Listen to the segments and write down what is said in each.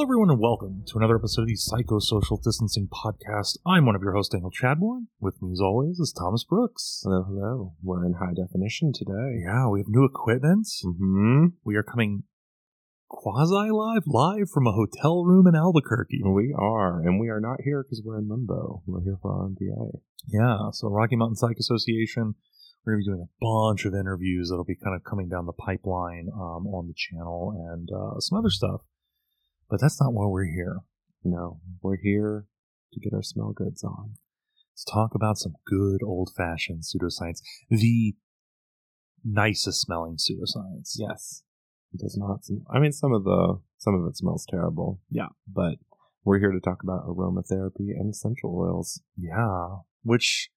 Hello, everyone, and welcome to another episode of the Psychosocial Distancing Podcast. I'm one of your hosts, Daniel Chadmore. With me, as always, is Thomas Brooks. Hello, hello. We're in high definition today. Yeah, we have new equipment. Mm-hmm. We are coming quasi live, live from a hotel room in Albuquerque. We are, and we are not here because we're in limbo. We're here for RMPA. Yeah, so Rocky Mountain Psych Association. We're going to be doing a bunch of interviews that'll be kind of coming down the pipeline um, on the channel and uh, some other stuff. But that's not why we're here. No, we're here to get our smell goods on. Let's talk about some good old fashioned pseudoscience. The nicest smelling pseudoscience. Yes, it does not. Smell, I mean, some of the some of it smells terrible. Yeah. but we're here to talk about aromatherapy and essential oils. Yeah. Which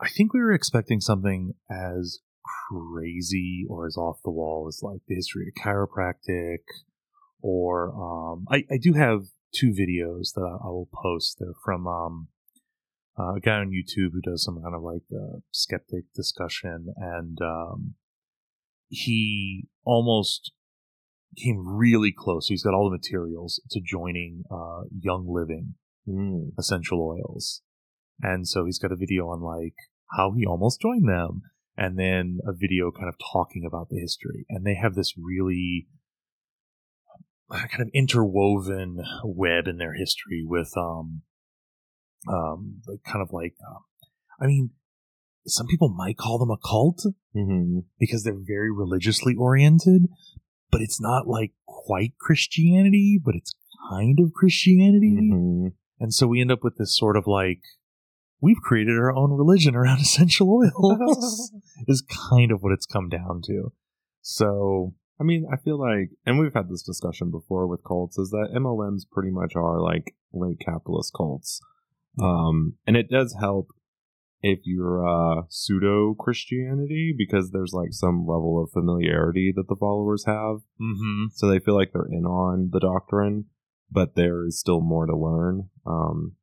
I think we were expecting something as crazy or as off the wall as like the history of chiropractic or um, I, I do have two videos that I, I will post. They're from um, uh, a guy on YouTube who does some kind of like uh, skeptic discussion, and um, he almost came really close. He's got all the materials to joining uh, Young Living Mm. essential oils, and so he's got a video on like how he almost joined them, and then a video kind of talking about the history, and they have this really kind of interwoven web in their history with um um kind of like um, I mean some people might call them a cult Mm-hmm. because they're very religiously oriented but it's not like quite Christianity but it's kind of Christianity Mm-hmm. and so we end up with this sort of like we've created our own religion around essential oils is kind of what it's come down to so I mean, I feel like, and we've had this discussion before with cults, is that MLMs pretty much are like late capitalist cults. Um, and it does help if you're uh, pseudo Christianity because there's like some level of familiarity that the followers have. mm-hmm. So they feel like they're in on the doctrine, but there is still more to learn. Um,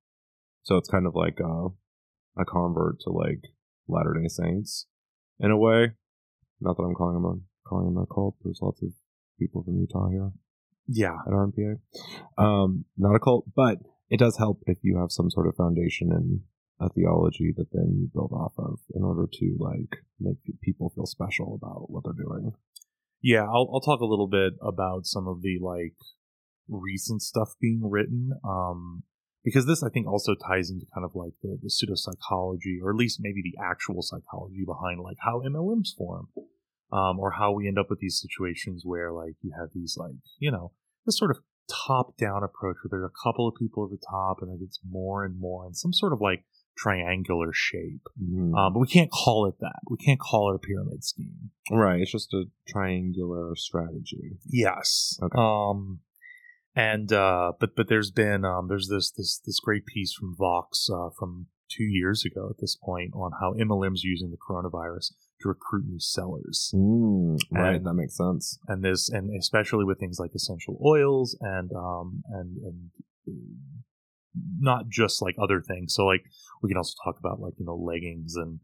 so it's kind of like a, a convert to like Latter day Saints in a way. Not that I'm calling them a calling them a cult. There's lots of people from Utah here yeah at RMPA. Um, not a cult, but it does help if you have some sort of foundation in a theology that then you build off of in order to like make people feel special about what they're doing. Yeah, I'll, I'll talk a little bit about some of the like recent stuff being written, um, because this I think also ties into kind of like the, the pseudopsychology, or at least maybe the actual psychology behind like how MLMs form, um, or how we end up with these situations where like you have these like you know this sort of top down approach where there's a couple of people at the top and it gets more and more in some sort of like triangular shape. Mhm. Um, but we can't call it that. We can't call it a pyramid scheme. Right, it's just a triangular strategy. Yes. Okay. Um, and uh, but but there's been um, there's this this this great piece from Vox uh, from two years ago at this point on how MLM's using the coronavirus recruit new sellers, Mm, right, And- that makes sense. and this and especially with things like essential oils and um and and uh, not just like other things. So like we can also talk about like you know leggings and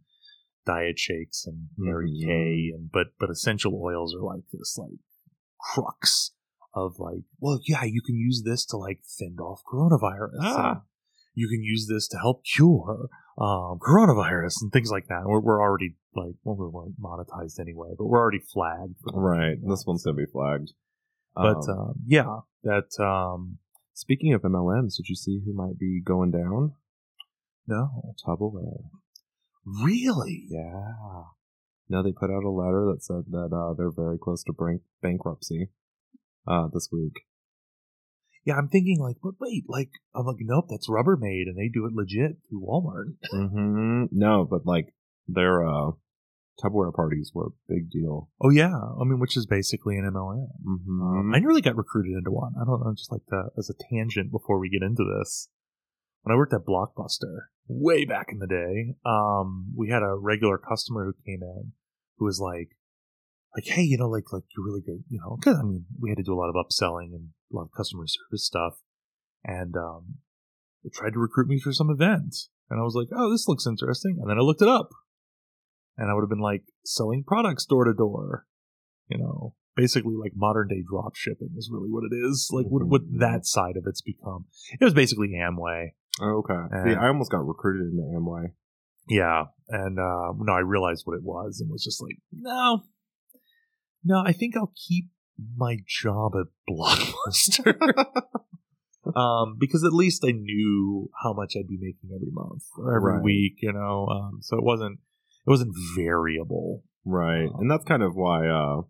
diet shakes and Mary Mhm. Kay and but but essential oils are like this like crux of like well yeah you can use this to like fend off coronavirus. Ah. You can use this to help cure um, coronavirus and things like that. We're, we're already like well we weren't monetized anyway, but we're already flagged. Right, this one's gonna be flagged. but Um, um, yeah, that um, speaking of MLMs, did you see who might be going down? no, Tupperware. really, Yeah. No, they put out a letter that said that uh, they're very close to bank- bankruptcy uh, this week. Yeah. I'm thinking like, but wait, like I'm like, nope, that's Rubbermaid, and they do it legit through Walmart. hmm No, but like their uh, Tupperware parties were a big deal. Oh yeah, I mean, which is basically an MLM. Mm-hmm. Um, I nearly got recruited into one. I don't know, just like the, as a tangent before we get into this. When I worked at Blockbuster way back in the day, um, we had a regular customer who came in who was like, like, hey, you know, like, like you're really good, you know. Cause I mean, we had to do a lot of upselling and a lot of customer service stuff, and um, they tried to recruit me for some event, and I was like, oh, this looks interesting, and then I looked it up, and I would have been like selling products door to door, you know, basically like modern day drop shipping is really what it is. Like what, what Mhm. that side of it's become. It was basically Amway. Oh, okay. Uh, See, I almost got recruited into Amway. Yeah, and uh, no, I realized what it was and was just like, no, no, I think I'll keep my job at Blockbuster. um, because at least I knew how much I'd be making every month or every Right. week, you know. Um, so it wasn't it wasn't variable. Right. Um, and that's kind of why uh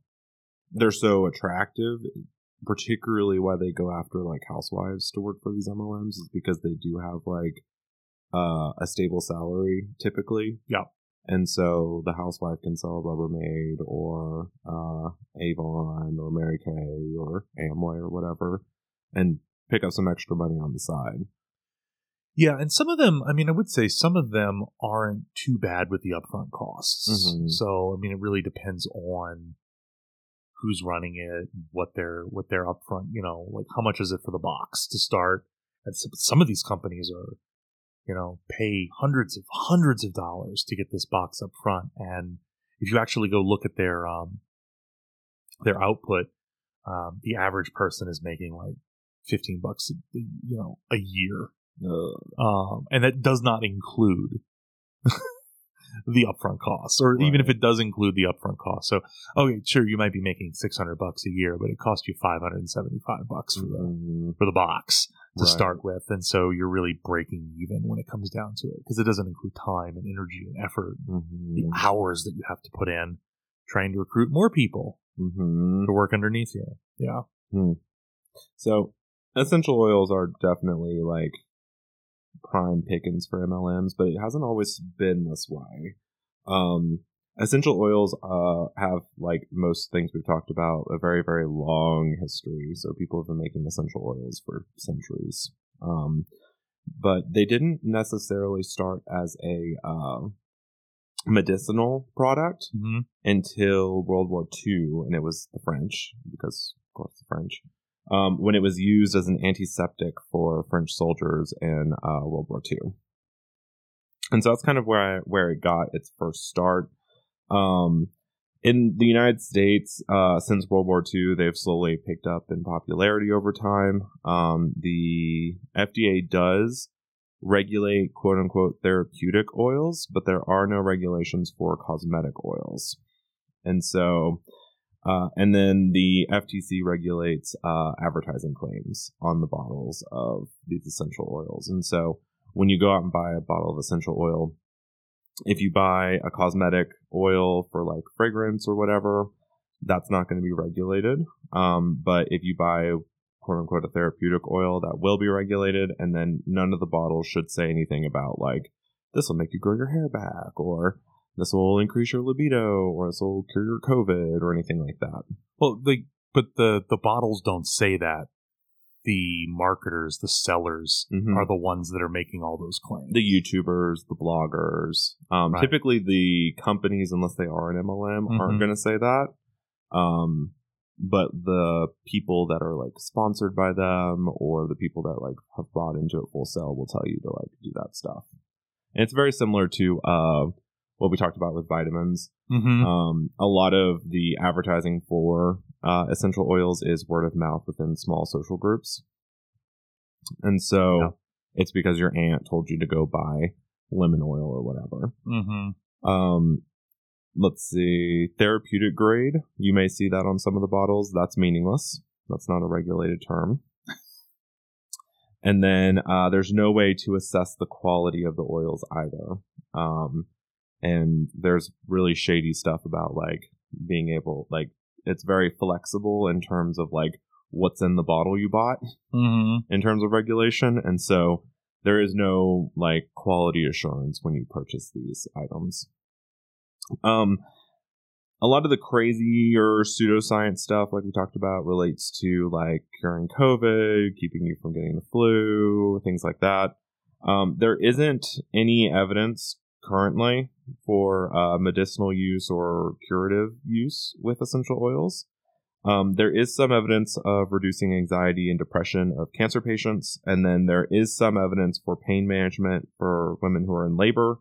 they're so attractive, particularly why they go after like housewives to work for these MLMs is because they do have like uh a stable salary typically. Yeah. And so the housewife can sell Rubbermaid or uh Avon or Mary Kay or Amway or whatever and pick up some extra money on the side. Yeah, and some of them, I mean, I would say some of them aren't too bad with the upfront costs. Mhm. So, I mean, it really depends on who's running it, what their what their upfront, you know, like how much is it for the box to start? And some, some of these companies are, you know, pay hundreds of hundreds of dollars to get this box up front, and if you actually go look at their um their output, um, the average person is making like fifteen bucks, a, you know, a year. Um, and that does not include the upfront costs, or even if it does include the upfront costs. So, okay, sure, you might be making six hundred bucks a year, but it costs you five hundred and seventy-five bucks for the Mhm. for the box to Right. start with, and so you're really breaking even when it comes down to it because it doesn't include time and energy and effort, the Mhm. hours that you have to put in trying to recruit more people Mhm. to work underneath you. Yeah, So essential oils are definitely like prime pickings for MLMs, but it hasn't always been this way. Um, essential oils uh, have, like most things we've talked about, a very, very long history. So people have been making essential oils for centuries. Um, but they didn't necessarily start as a uh, medicinal product hmm until World War II, and it was the French, because of course the French, um, when it was used as an antiseptic for French soldiers in uh, World War II. And so that's kind of where I, where it got its first start. Um, in the United States, uh, since World War II, they've slowly picked up in popularity over time. Um, the FDA does regulate quote unquote therapeutic oils, but there are no regulations for cosmetic oils. And so, uh, and then the FTC regulates uh, advertising claims on the bottles of these essential oils. And so, when you go out and buy a bottle of essential oil, if you buy a cosmetic oil for like fragrance or whatever, that's not going to be regulated. Um, but if you buy quote unquote a therapeutic oil, that will be regulated. And then none of the bottles should say anything about like, this will make you grow your hair back or this will increase your libido or this will cure your COVID or anything like that. Well, the but the the bottles don't say that. The marketers, the sellers, Mhm. are the ones that are making all those claims. the YouTubers, the bloggers. Um, Right. Typically, the companies, unless they are an MLM, Mhm. aren't going to say that. Um, but the people that are like sponsored by them or the people that like have bought into it full sell will tell you to like do that stuff. And it's very similar to uh, what we talked about with vitamins. mm-hmm. Um, a lot of the advertising for uh, essential oils is word of mouth within small social groups. And so Yeah. it's because your aunt told you to go buy lemon oil or whatever. Mm-hmm. Um, let's see, therapeutic grade. You may see that on some of the bottles. That's meaningless. That's not a regulated term. And then uh, there's no way to assess the quality of the oils either. Um, and there's really shady stuff about like being able, like, it's very flexible in terms of like what's in the bottle you bought Mm-hmm. in terms of regulation. And so there is no like quality assurance when you purchase these items. Um, a lot of the crazier or pseudoscience stuff, like we talked about, relates to like curing COVID, keeping you from getting the flu, things like that. Um, there isn't any evidence currently for uh, medicinal use or curative use with essential oils. Um, there is some evidence of reducing anxiety and depression of cancer patients, and then there is some evidence for pain management for women who are in labor,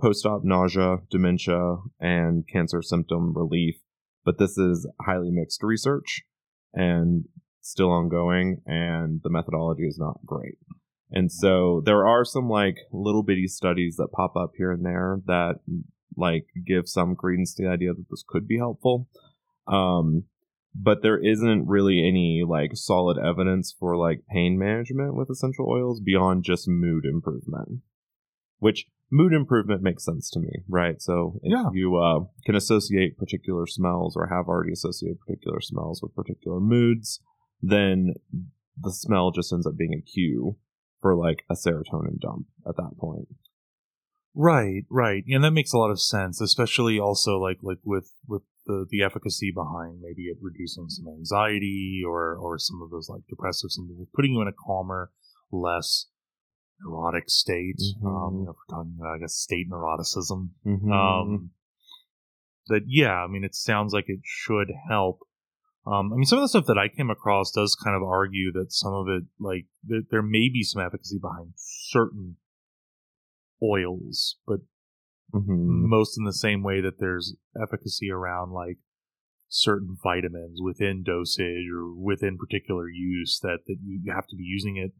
post op nausea, dementia, and cancer symptom relief. but this is highly mixed research and still ongoing, and the methodology is not great. And so there are some like little bitty studies that pop up here and there that like give some credence to the idea that this could be helpful. Um, but there isn't really any like solid evidence for like pain management with essential oils beyond just mood improvement. Which mood improvement makes sense to me, right? So if Yeah. you uh, can associate particular smells or have already associated particular smells with particular moods, then the smell just ends up being a cue for like a serotonin dump at that point. Right, right, and that makes a lot of sense, especially also like like with with the the efficacy behind maybe it reducing some anxiety or or some of those like depressive symptoms, putting you in a calmer, less neurotic state. Um, Mhm. you know, we're talking about I guess state neuroticism. Mm-hmm. Um, that yeah, I mean, it sounds like it should help. Um, I mean, some of the stuff that I came across does kind of argue that some of it, like, there, there may be some efficacy behind certain oils, but Mhm. most in the same way that there's efficacy around like certain vitamins within dosage or within particular use that, that you you have to be using it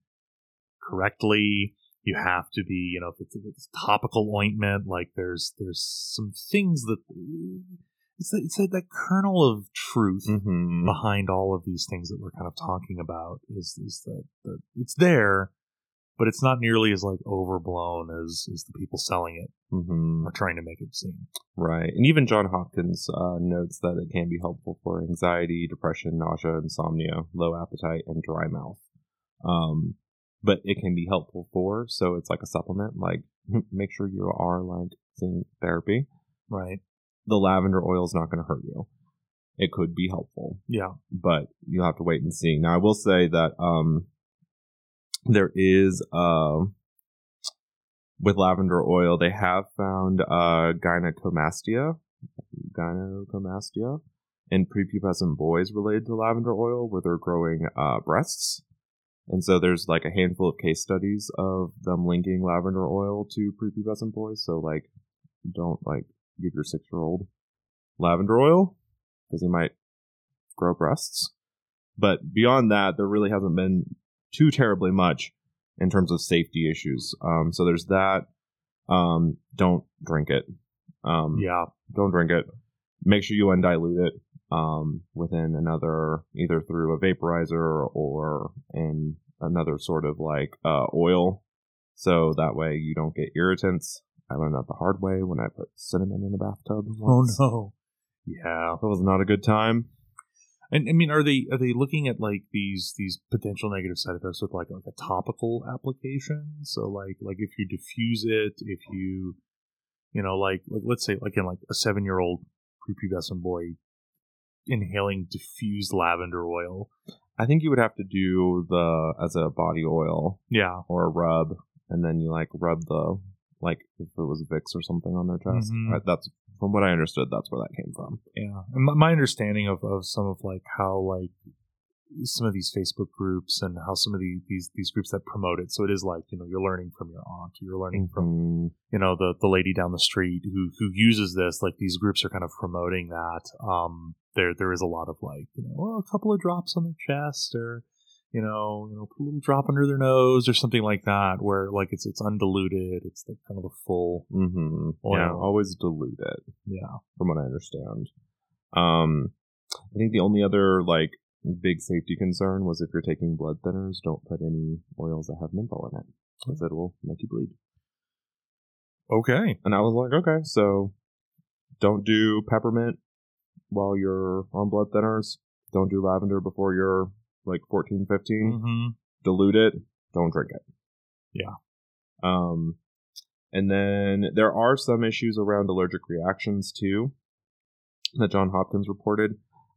correctly. You have to be, you know, if it's, if it's topical ointment, like there's there's some things that it's that- it's that, that kernel of truth Mhm. behind all of these things that we're kind of talking about is is that, that it's there, but it's not nearly as like overblown as as the people selling it Mhm. are trying to make it seem. Right. And even John Hopkins uh, notes that it can be helpful for anxiety, depression, nausea, insomnia, low appetite, and dry mouth. Um, but it can be helpful for, so it's like a supplement. Like, make sure you are like seeing therapy. Right. The lavender oil is not going to hurt you. It could be helpful, Yeah. but you'll have to wait and see. Now, I will say that um, there is uh, with lavender oil, they have found uh, gynecomastia, gynecomastia in prepubescent boys related to lavender oil, where they're growing uh, breasts. And so there's like a handful of case studies of them linking lavender oil to prepubescent boys. So like, don't like give your six year old lavender oil because he might grow breasts. But beyond that, there really hasn't been too terribly much in terms of safety issues. Um, so there's that. Um, don't drink it. Um, Yeah. don't drink it. Make sure you undilute it um, within another, either through a vaporizer or in another sort of like uh, oil. So that way you don't get irritants. I learned that the hard way when I put cinnamon in the bathtub. Oh no. Yeah. That was not a good time. And I mean, are they are they looking at like these these potential negative side effects with like like a topical application? So like like if you diffuse it, if you you know like like let's say like in like a seven year old prepubescent boy inhaling diffused lavender oil. I think you would have to do the as a body oil Yeah. or a rub, and then you like rub the like if it was Vicks or something on their chest. Mhm. I- that's from what I understood. That's where that came from. Yeah, and my, my understanding of, of some of like how like some of these Facebook groups and how some of the, these these groups that promote it. So it is like you know you're learning from your aunt, you're learning from Mhm. you know the the lady down the street who who uses this. Like these groups are kind of promoting that. Um, there there is a lot of like you know well, a couple of drops on their chest or you know you know put a little drop under their nose or something like that where like it's it's undiluted. It's like kind of a full mm-hmm. Yeah, always dilute it. yeah from what I understand. Um, I think the only other like big safety concern was if you're taking blood thinners, don't put any oils that have menthol in it because it will make you bleed. okay And I was like, okay, so don't do peppermint while you're on blood thinners. Don't do lavender before you're like 14, 15. mm-hmm. Dilute it. Don't drink it. Yeah. Um, and then there are some issues around allergic reactions too that John Hopkins reported.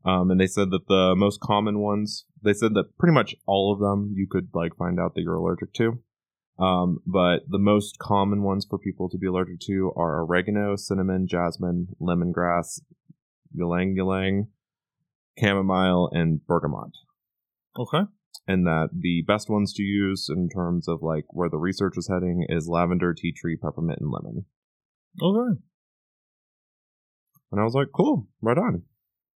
Um, and they said that the most common ones, they said that pretty much all of them you could like find out that you're allergic to. Um, but the most common ones for people to be allergic to are oregano, cinnamon, jasmine, lemongrass, ylang ylang, chamomile, and bergamot okay and that the best ones to use in terms of like where the research is heading is lavender, tea tree, peppermint, and lemon. okay And I was like, cool, right on.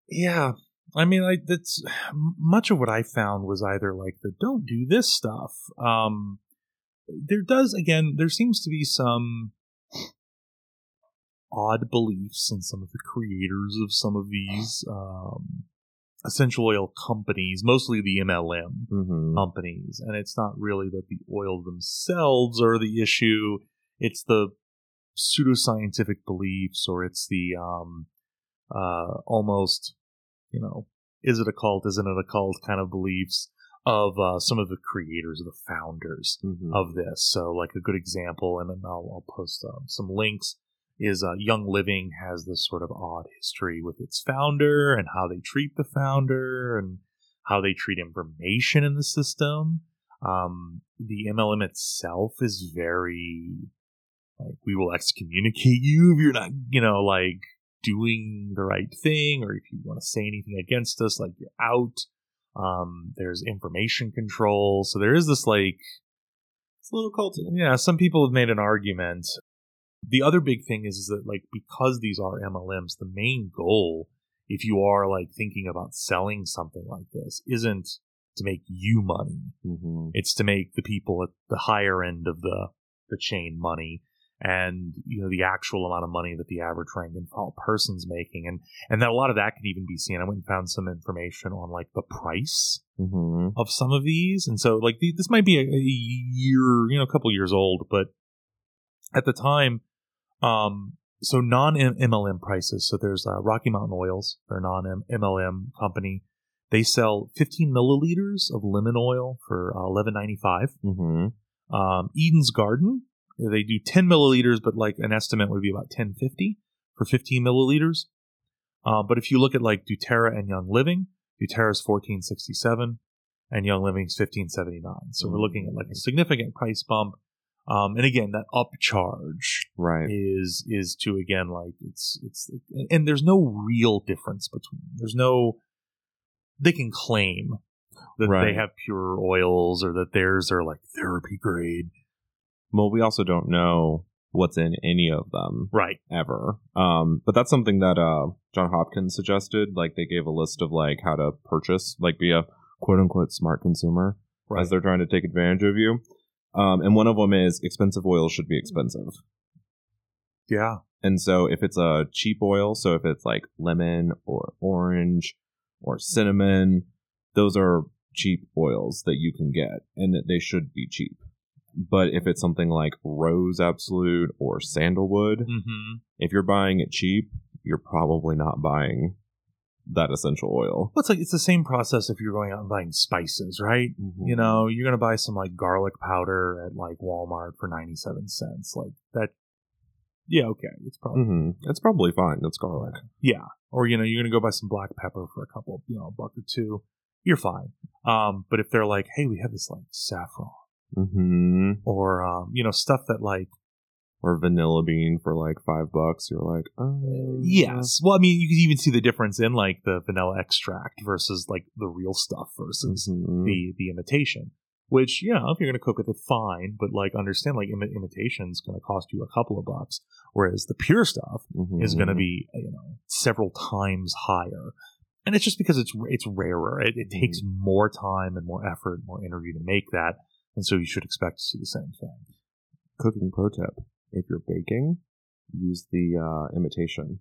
Yeah. I mean, like that's much of what I found was either like the don't do this stuff. Um, there does again. There seems to be some odd beliefs in some of the creators of some of these um, essential oil companies, mostly the MLM Mm-hmm. companies, and it's not really that the oil themselves are the issue. It's the pseudoscientific beliefs, or it's the um, uh, almost, you know, is it a cult? Isn't it a cult? Kind of beliefs of uh, some of the creators, of the founders Mm-hmm. of this. So, like a good example, and then I'll, I'll post um, some links. Is uh, Young Living has this sort of odd history with its founder and how they treat the founder and how they treat information in the system. Um, the MLM itself is very like we will excommunicate you if you're not, you know, like doing the right thing, or if you want to say anything against us, like you're out. Um, there's information control, so there is this like It's a little culty. yeah, some people have made an argument. The other big thing is, is that like because these are MLMs, the main goal, if you are like thinking about selling something like this, isn't to make you money. Mm-hmm. It's to make the people at the higher end of the the chain money, and you know the actual amount of money that the average rank and file person's making, and and that a lot of that can even be seen. I went and found some information on like the price Mm-hmm. of some of these, and so like the, this might be a, a year, you know, a couple years old, but at the time, um, so non MLM prices. So there's uh, Rocky Mountain Oils, they're non MLM company. They sell 15 milliliters of lemon oil for uh, 11.95. Mm-hmm. Um, Eden's Garden, they do 10 milliliters, but like an estimate would be about 1050 for 15 milliliters. Uh, but if you look at like doTERRA and Young Living, doTERRA's 1467 and Young Living's 1579. So we're looking at like a significant price bump. Um, and again, that upcharge Right. is is to again like it's it's and there's no real difference between there's no they can claim that Right. they have pure oils or that theirs are like therapy grade Well, we also don't know what's in any of them right ever. Um, but that's something that uh, John Hopkins suggested. Like they gave a list of like how to purchase, like be a quote unquote smart consumer right as they're trying to take advantage of you. Um, and one of them is expensive oil should be expensive. yeah And so if it's a cheap oil, so if it's like lemon or orange or cinnamon, those are cheap oils that you can get and that they should be cheap. But if it's something like rose absolute or sandalwood, mm-hmm. if you're buying it cheap, you're probably not buying that essential oil. well, it's like it's the same process if you're going out and buying spices right Mm-hmm. you know you're gonna buy some like garlic powder at like walmart for 97 cents like that yeah okay it's probably hmm It's probably fine. That's garlic. Yeah. Or, you know, you're going to go buy some black pepper for a couple, you know, a buck or two. You're fine. Um, but if they're like, hey, we have this like saffron hmm or, um, you know, stuff that like, Or vanilla bean for like five bucks. You're like, oh, yes. Well, I mean, you can even see the difference in like the vanilla extract versus like the real stuff versus Mhm. the, the imitation. Which, you know, if you're going to cook with it, fine. But like, understand like imi- imitation's going to cost you a couple of bucks. Whereas the pure stuff is going to be you know several times higher and it's just because it's it's rarer it, it takes more time and more effort and more energy to make that and so you should expect to see the same thing cooking pro tip if you're baking use the uh, imitation.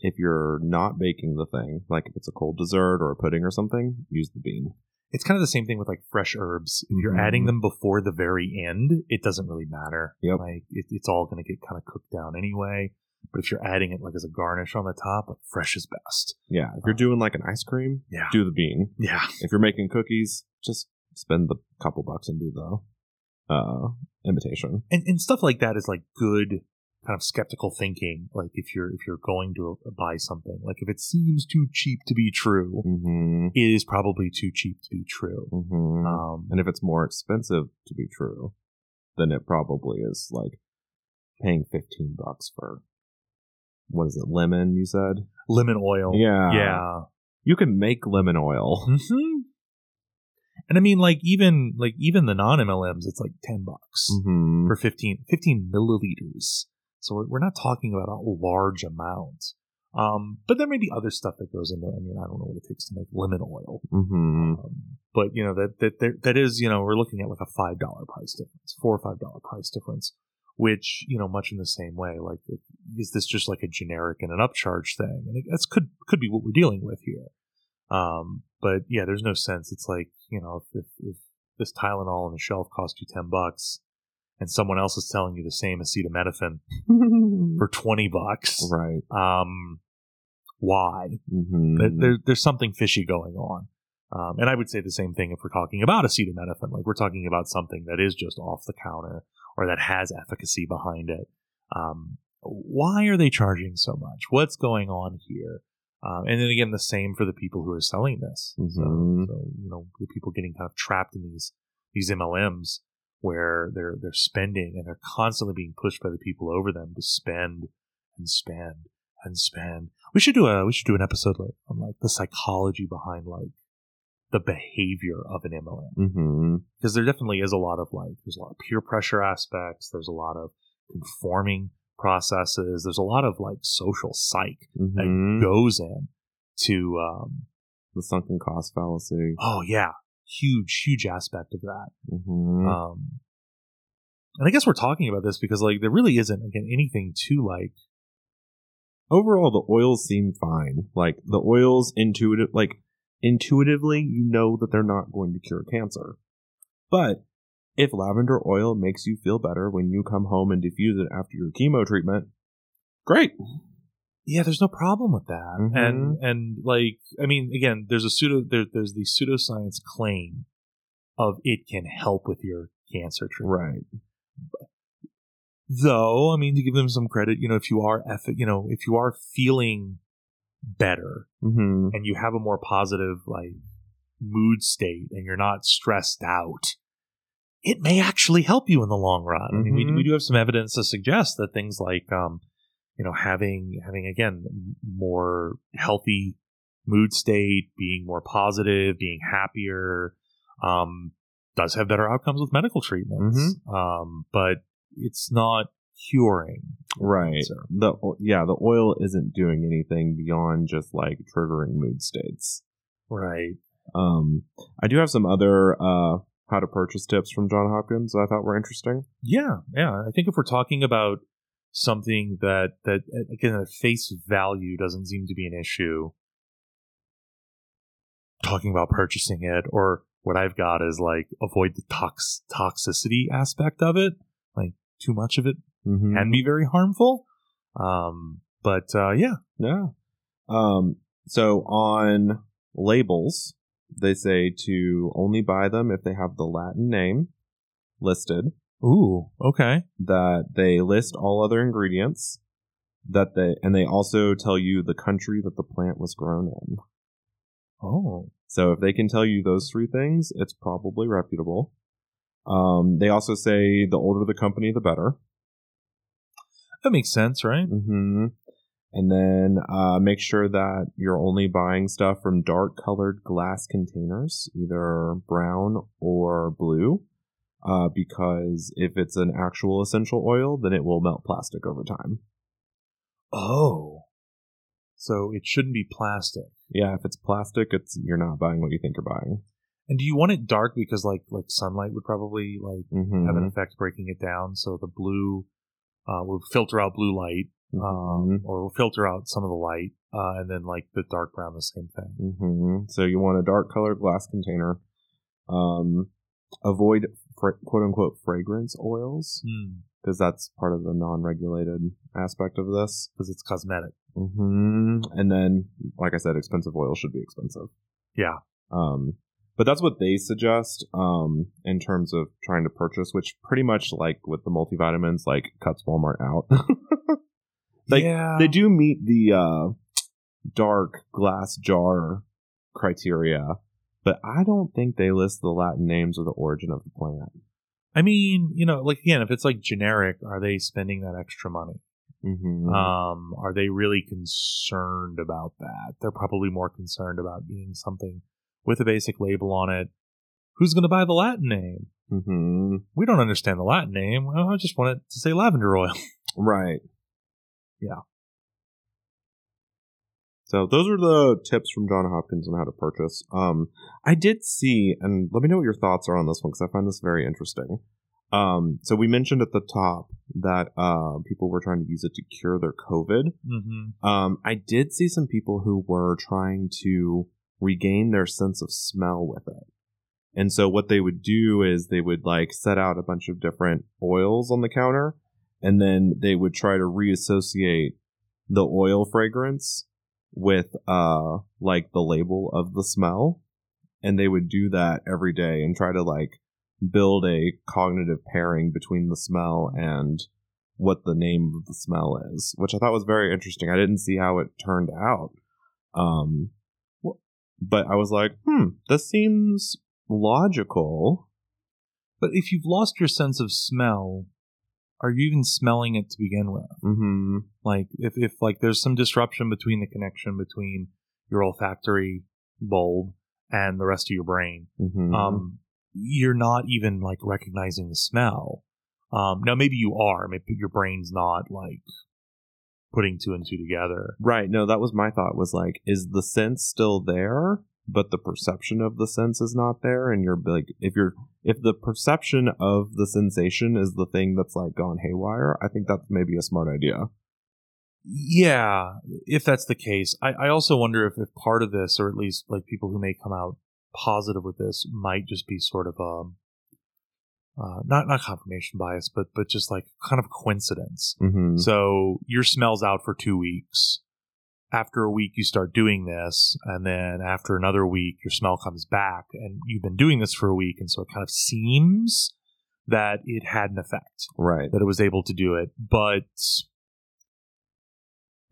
If you're not baking the thing like if it's a cold dessert or a pudding or something use the bean. It's kind of the same thing with like fresh herbs. If you're Mhm. adding them before the very end it doesn't really matter. Yep. like it, it's all going to get kind of cooked down anyway. But if you're adding it like as a garnish on the top like fresh is best. Yeah if you're doing like an ice cream yeah. do the bean. Yeah. If you're making cookies just spend the couple bucks and do the uh, imitation and, and stuff like that is like good kind of skeptical thinking like if you're if you're going to buy something. Like if it seems too cheap to be true mm-hmm. it is probably too cheap to be true. Mm-hmm. um and if it's more expensive to be true then it probably is like paying 15 bucks for what is it lemon you said? Lemon oil. Yeah. Yeah. You can make lemon oil. Hmm and i mean like even like even the non-mlms it's like 10 bucks mm-hmm. for 15 15 milliliters so we're, we're not talking about a large amount Um, but there may be other stuff that goes into. I mean, I don't know what it takes to make lemon oil. hmm Um, but you know that that that, that is you know we're looking at like a five dollar price difference, four or five dollar price difference, which you know much in the same way. Like, is this just like a generic and an upcharge thing? And it, that's could could be what we're dealing with here. Um, but yeah, there's no sense. It's like you know if, if, if this Tylenol on the shelf cost you ten bucks, and someone else is telling you the same acetaminophen for twenty bucks, right. um, why? hmm There- there, there's something fishy going on. Um, and I would say the same thing if we're talking about acetaminophen. Like we're talking about something that is just off the counter or that has efficacy behind it. Um, why are they charging so much? What's going on here? Um, and then again, the same for the people who are selling this. So, Mhm. so, you know, the people getting kind of trapped in these these MLMs where they're they're spending and they're constantly being pushed by the people over them to spend and spend and spend. We should do a we should do an episode like on like the psychology behind like the behavior of an MLM hmm because there definitely is a lot of like there's a lot of peer pressure aspects. There's a lot of conforming processes. There's a lot of like social psych hmm that goes in to um, The sunken cost fallacy. oh yeah huge huge aspect of that hmm um and i guess we're talking about this because like there really isn't again anything to like Overall, the oils seem fine. Like the oils intuitive, like intuitively, you know that they're not going to cure cancer. But if lavender oil makes you feel better when you come home and diffuse it after your chemo treatment, great. yeah there's no problem with that Mhm. and and like i mean again there's a pseudo there, there's the pseudoscience claim of it can help with your cancer treatment Right. though i mean to give them some credit you know if you are eff- you know if you are feeling better hmm and you have a more positive like mood state and you're not stressed out it may actually help you in the long run i mean we, we do have some evidence to suggest that things like um you know having having again more healthy mood state being more positive being happier um does have better outcomes with medical treatments um but it's not curing Right. cancer. The yeah, the oil isn't doing anything beyond just like triggering mood states. right Um, I do have some other uh how to purchase tips from John Hopkins I thought were interesting. Yeah, yeah. I think if we're talking about something that that again at face value doesn't seem to be an issue, talking about purchasing it or what I've got is like avoid the tox toxicity aspect of it. Like too much of it Mm-hmm. can be very harmful. Um, but uh, yeah, Yeah. Um, so on labels, they say to only buy them if they have the Latin name listed, ooh, okay, that they list all other ingredients, that they and they also tell you the country that the plant was grown in. oh, So if they can tell you those three things, it's probably reputable. Um, they also say the older the company, the better. that makes sense, right? hmm And then uh, make sure that you're only buying stuff from dark colored glass containers, either brown or blue. Uh, because if it's an actual essential oil, then it will melt plastic over time. Oh, so it shouldn't be plastic. Yeah, if it's plastic, it's you're not buying what you think you're buying. And do you want it dark because like like sunlight would probably like Mm-hmm. have an effect breaking it down. So the blue uh, will filter out blue light, um, or filter out some of the light, uh, and then like the dark brown, the same thing. hmm So you want a dark colored glass container. Um, avoid fra- quote unquote fragrance oils Hmm. because that's part of the non-regulated aspect of this. Because it's cosmetic. Mm-hmm. And then, like I said, expensive oil should be expensive. Yeah. Um, but that's what they suggest um, in terms of trying to purchase, which pretty much like with the multivitamins, like cuts Walmart out. Like, yeah. they do meet the uh, dark glass jar criteria, but I don't think they list the Latin names or the origin of the plant. I mean, you know, like again, if it's like generic, are they spending that extra money? Mm-hmm. Um, are they really concerned about that? They're probably more concerned about getting something with a basic label on it. Who's going to buy the Latin name? mm-hmm. We don't understand the Latin name. Well, I just want it to say lavender oil. Right. Yeah. So those are the tips from John Hopkins on how to purchase. Um, I did see, and let me know what your thoughts are on this one because I find this very interesting. Um, so we mentioned at the top that uh, people were trying to use it to cure their COVID. Mm-hmm. Um, I did see some people who were trying to regain their sense of smell with it. And so what they would do is they would like set out a bunch of different oils on the counter and then they would try to reassociate the oil fragrance with uh like the label of the smell. And they would do that every day and try to like build a cognitive pairing between the smell and what the name of the smell is which i thought was very interesting. I didn't see how it turned out um but i was like hmm this seems logical. But if you've lost your sense of smell, are you even smelling it to begin with? mm-hmm Like if, if like there's some disruption between the connection between your olfactory bulb and the rest of your brain, mm-hmm um, you're not even like recognizing the smell. Um, now maybe you are, maybe your brain's not like putting two and two together. Right. No, that was my thought was like, is the sense still there, but the perception of the sense is not there? And you're like, if you're, if the perception of the sensation is the thing that's like gone haywire, I think that's maybe a smart idea. Yeah, if that's the case, I, I also wonder if, if part of this, or at least like people who may come out positive with this, might just be sort of um, uh, not not confirmation bias, but but just like kind of coincidence. Mm-hmm. So your smell's out for two weeks. After a week, you start doing this, and then after another week, your smell comes back, and you've been doing this for a week, and so it kind of seems that it had an effect Right. that it was able to do it. But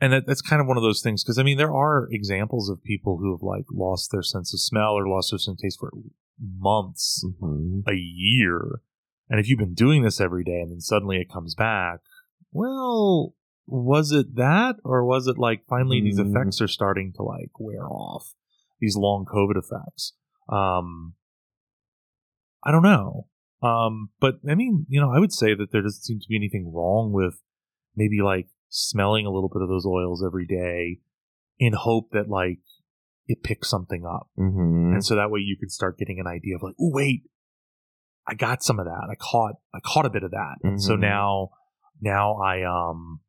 and that, that's kind of one of those things because I mean there are examples of people who have like lost their sense of smell or lost their sense of taste for months, Mm-hmm. a year, and if you've been doing this every day and then suddenly it comes back, well, was it that or was it like finally these Mm. effects are starting to like wear off these long COVID effects? Um, I don't know. Um, but I mean, you know, I would say that there doesn't seem to be anything wrong with maybe like smelling a little bit of those oils every day in hope that like it picks something up. Mm-hmm. And so that way you could start getting an idea of like, oh wait, I got some of that. I caught I caught a bit of that. And so Mhm. now now I um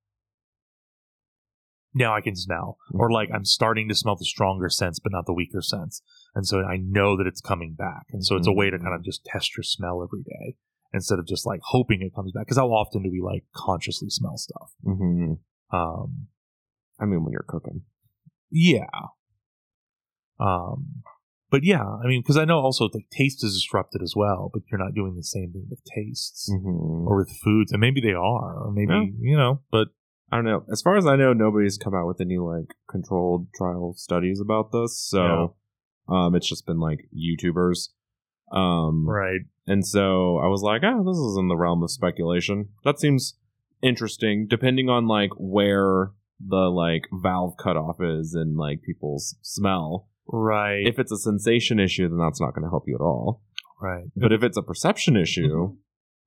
now I can smell. Or like I'm starting to smell the stronger sense but not the weaker sense. And so I know that it's coming back. And so it's a way to kind of just test your smell every day instead of just like hoping it comes back. Because how often do we like consciously smell stuff? Mm-hmm. Um I mean, when you're cooking. yeah. Um, but yeah, I mean, because I know also like taste is disrupted as well, but you're not doing the same thing with tastes Mm-hmm. or with foods, and maybe they are, or maybe Yeah. you know, but I don't know. As far as I know, nobody's come out with any like controlled trial studies about this. So, um, it's just been like YouTubers. Um, right, And so I was like, oh, this is in the realm of speculation. That seems interesting, depending on like where the like valve cutoff is in like people's smell. right, If it's a sensation issue, then that's not going to help you at all. right, But if it's a perception issue,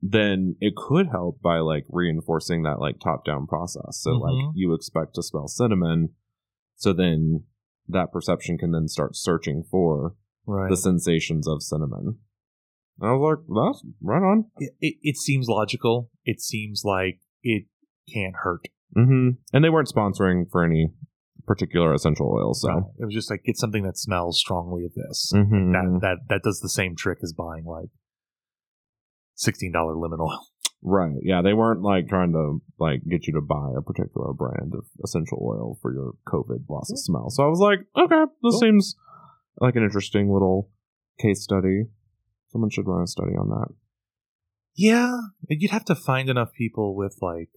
then it could help by like reinforcing that like top down process. So like Mhm. you expect to smell cinnamon, so then that perception can then start searching for right. the sensations of cinnamon. And I was like, that's right on. It, it, it seems logical. It seems like it can't hurt. hmm And they weren't sponsoring for any particular essential oil, so Right. It was just like get something that smells strongly of this. Mhm. That that that does the same trick as buying like sixteen dollar lemon oil. right, yeah, they weren't like trying to like get you to buy a particular brand of essential oil for your COVID loss of smell. So I was like, okay, this Cool. seems like an interesting little case study. Someone should run a study on that. Yeah, you'd have to find enough people with like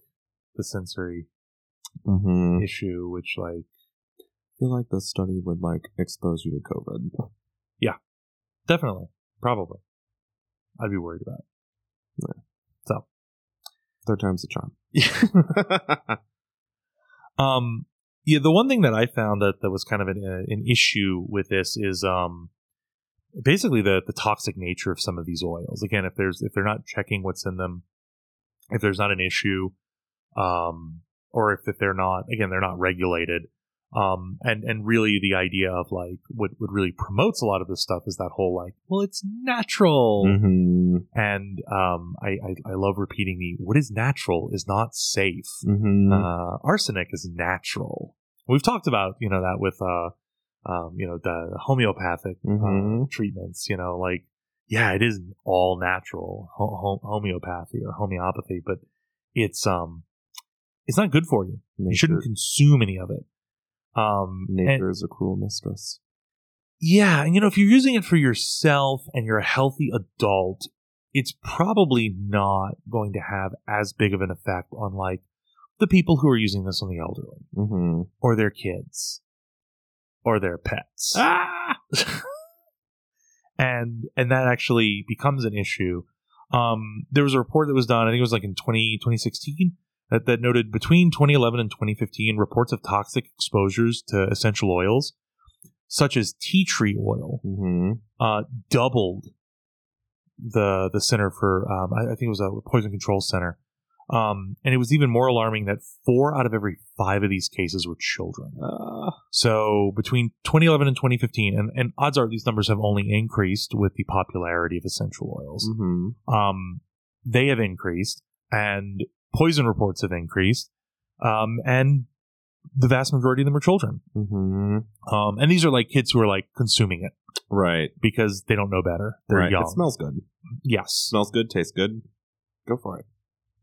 the sensory Mm-hmm. issue, which like I feel like this study would like expose you to COVID. Yeah, definitely, probably, I'd be worried about. Third time's the charm. Um, yeah, the one thing that I found that that was kind of an, uh, an issue with this is um basically the the toxic nature of some of these oils. Again, if there's if they're not checking what's in them, if there's not an issue, um, or if, if they're not again they're not regulated, Um, and and really the idea of like what what really promotes a lot of this stuff is that whole like, well, it's natural, Mm-hmm. and um, I, I I love repeating the what is natural is not safe. Mm-hmm. Uh, arsenic is natural. We've talked about you know that with uh, um, you know the homeopathic uh, Mhm. treatments. You know, like yeah, it is all natural ho- ho- homeopathy or homeopathy, but it's um, it's not good for you. You shouldn't consume any of it. Um, and- Nature is a cruel mistress. yeah, and you know, if you're using it for yourself and you're a healthy adult, it's probably not going to have as big of an effect on like the people who are using this on the elderly Mm-hmm. or their kids or their pets. Ah! and and that actually becomes an issue. Um, there was a report that was done, I think it was like in 20, 2016, that, that noted between 2011 and 2015 reports of toxic exposures to essential oils, such as tea tree oil, Mm-hmm. uh, doubled the the Center for um, I, I think it was a Poison Control Center, um, and it was even more alarming that four out of every five of these cases were children. Uh, So between 2011 and 2015, and, and odds are these numbers have only increased with the popularity of essential oils. mm-hmm. Um, they have increased, and poison reports have increased, um, and the vast majority of them are children. Mm-hmm. Um, and these are like kids who are like consuming it Right. because they don't know better. They're right. young. It smells good. yes. Smells good. Tastes good. Go for it.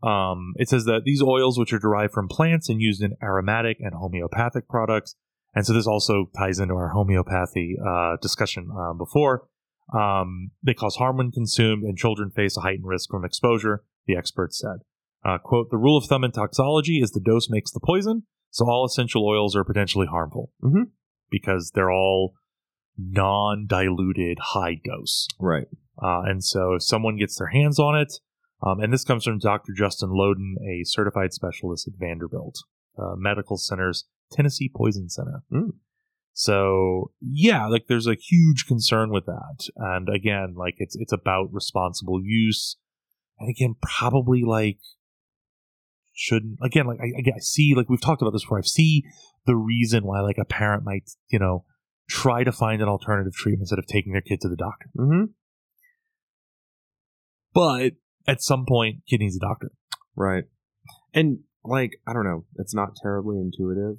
Um, it says that these oils, which are derived from plants and used in aromatic and homeopathic products, and so this also ties into our homeopathy uh, discussion uh, before. Um, they cause harm when consumed, and children face a heightened risk from exposure. The experts said, uh, "quote The rule of thumb in toxology is the dose makes the poison, so all essential oils are potentially harmful Mhm. because they're all non-diluted high dose." Right. Uh, and so if someone gets their hands on it, um, and this comes from Dr. Justin Loden, a certified specialist at Vanderbilt uh, Medical Center's Tennessee Poison Center. Mm. So yeah, like there's a huge concern with that, and again, like it's it's about responsible use, and again, probably like shouldn't again like I, I see like we've talked about this before. I see the reason why like a parent might you know try to find an alternative treatment instead of taking their kid to the doctor. Mm-hmm. But at some point, kid needs a doctor. Right. And like, I don't know, it's not terribly intuitive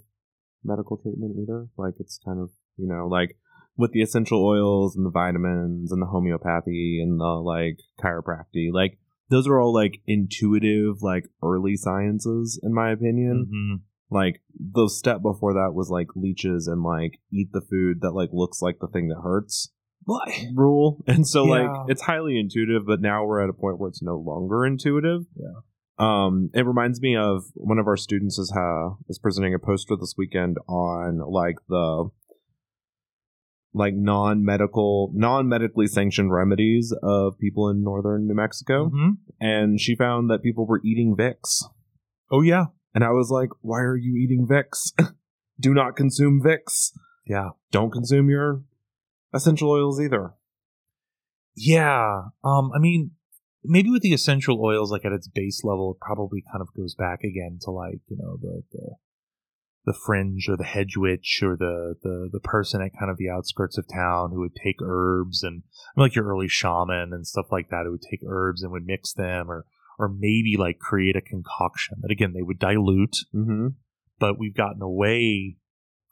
medical treatment either. Like it's kind of, you know, like with the essential oils and the vitamins and the homeopathy and the like chiropractic, like those are all like intuitive, like early sciences in my opinion. Mhm. Like the step before that was like leeches and like eat the food that like looks like the thing that hurts What? rule. And so Yeah. like it's highly intuitive, but now we're at a point where it's no longer intuitive. Yeah. Um, it reminds me of one of our students is ha is presenting a poster this weekend on like the like non-medical non-medically sanctioned remedies of people in northern New Mexico Mhm. and she found that people were eating Vicks. Oh yeah, And I was like, "Why are you eating Vicks? Do not consume Vicks. yeah, Don't consume your essential oils either." yeah. Um, I mean, maybe with the essential oils, like at its base level, it probably kind of goes back again to like you know the the, the fringe or the hedge witch or the, the the person at kind of the outskirts of town who would take herbs and like your early shaman and stuff like that who would take herbs and would mix them or or maybe like create a concoction that again they would dilute Mm-hmm. but we've gotten away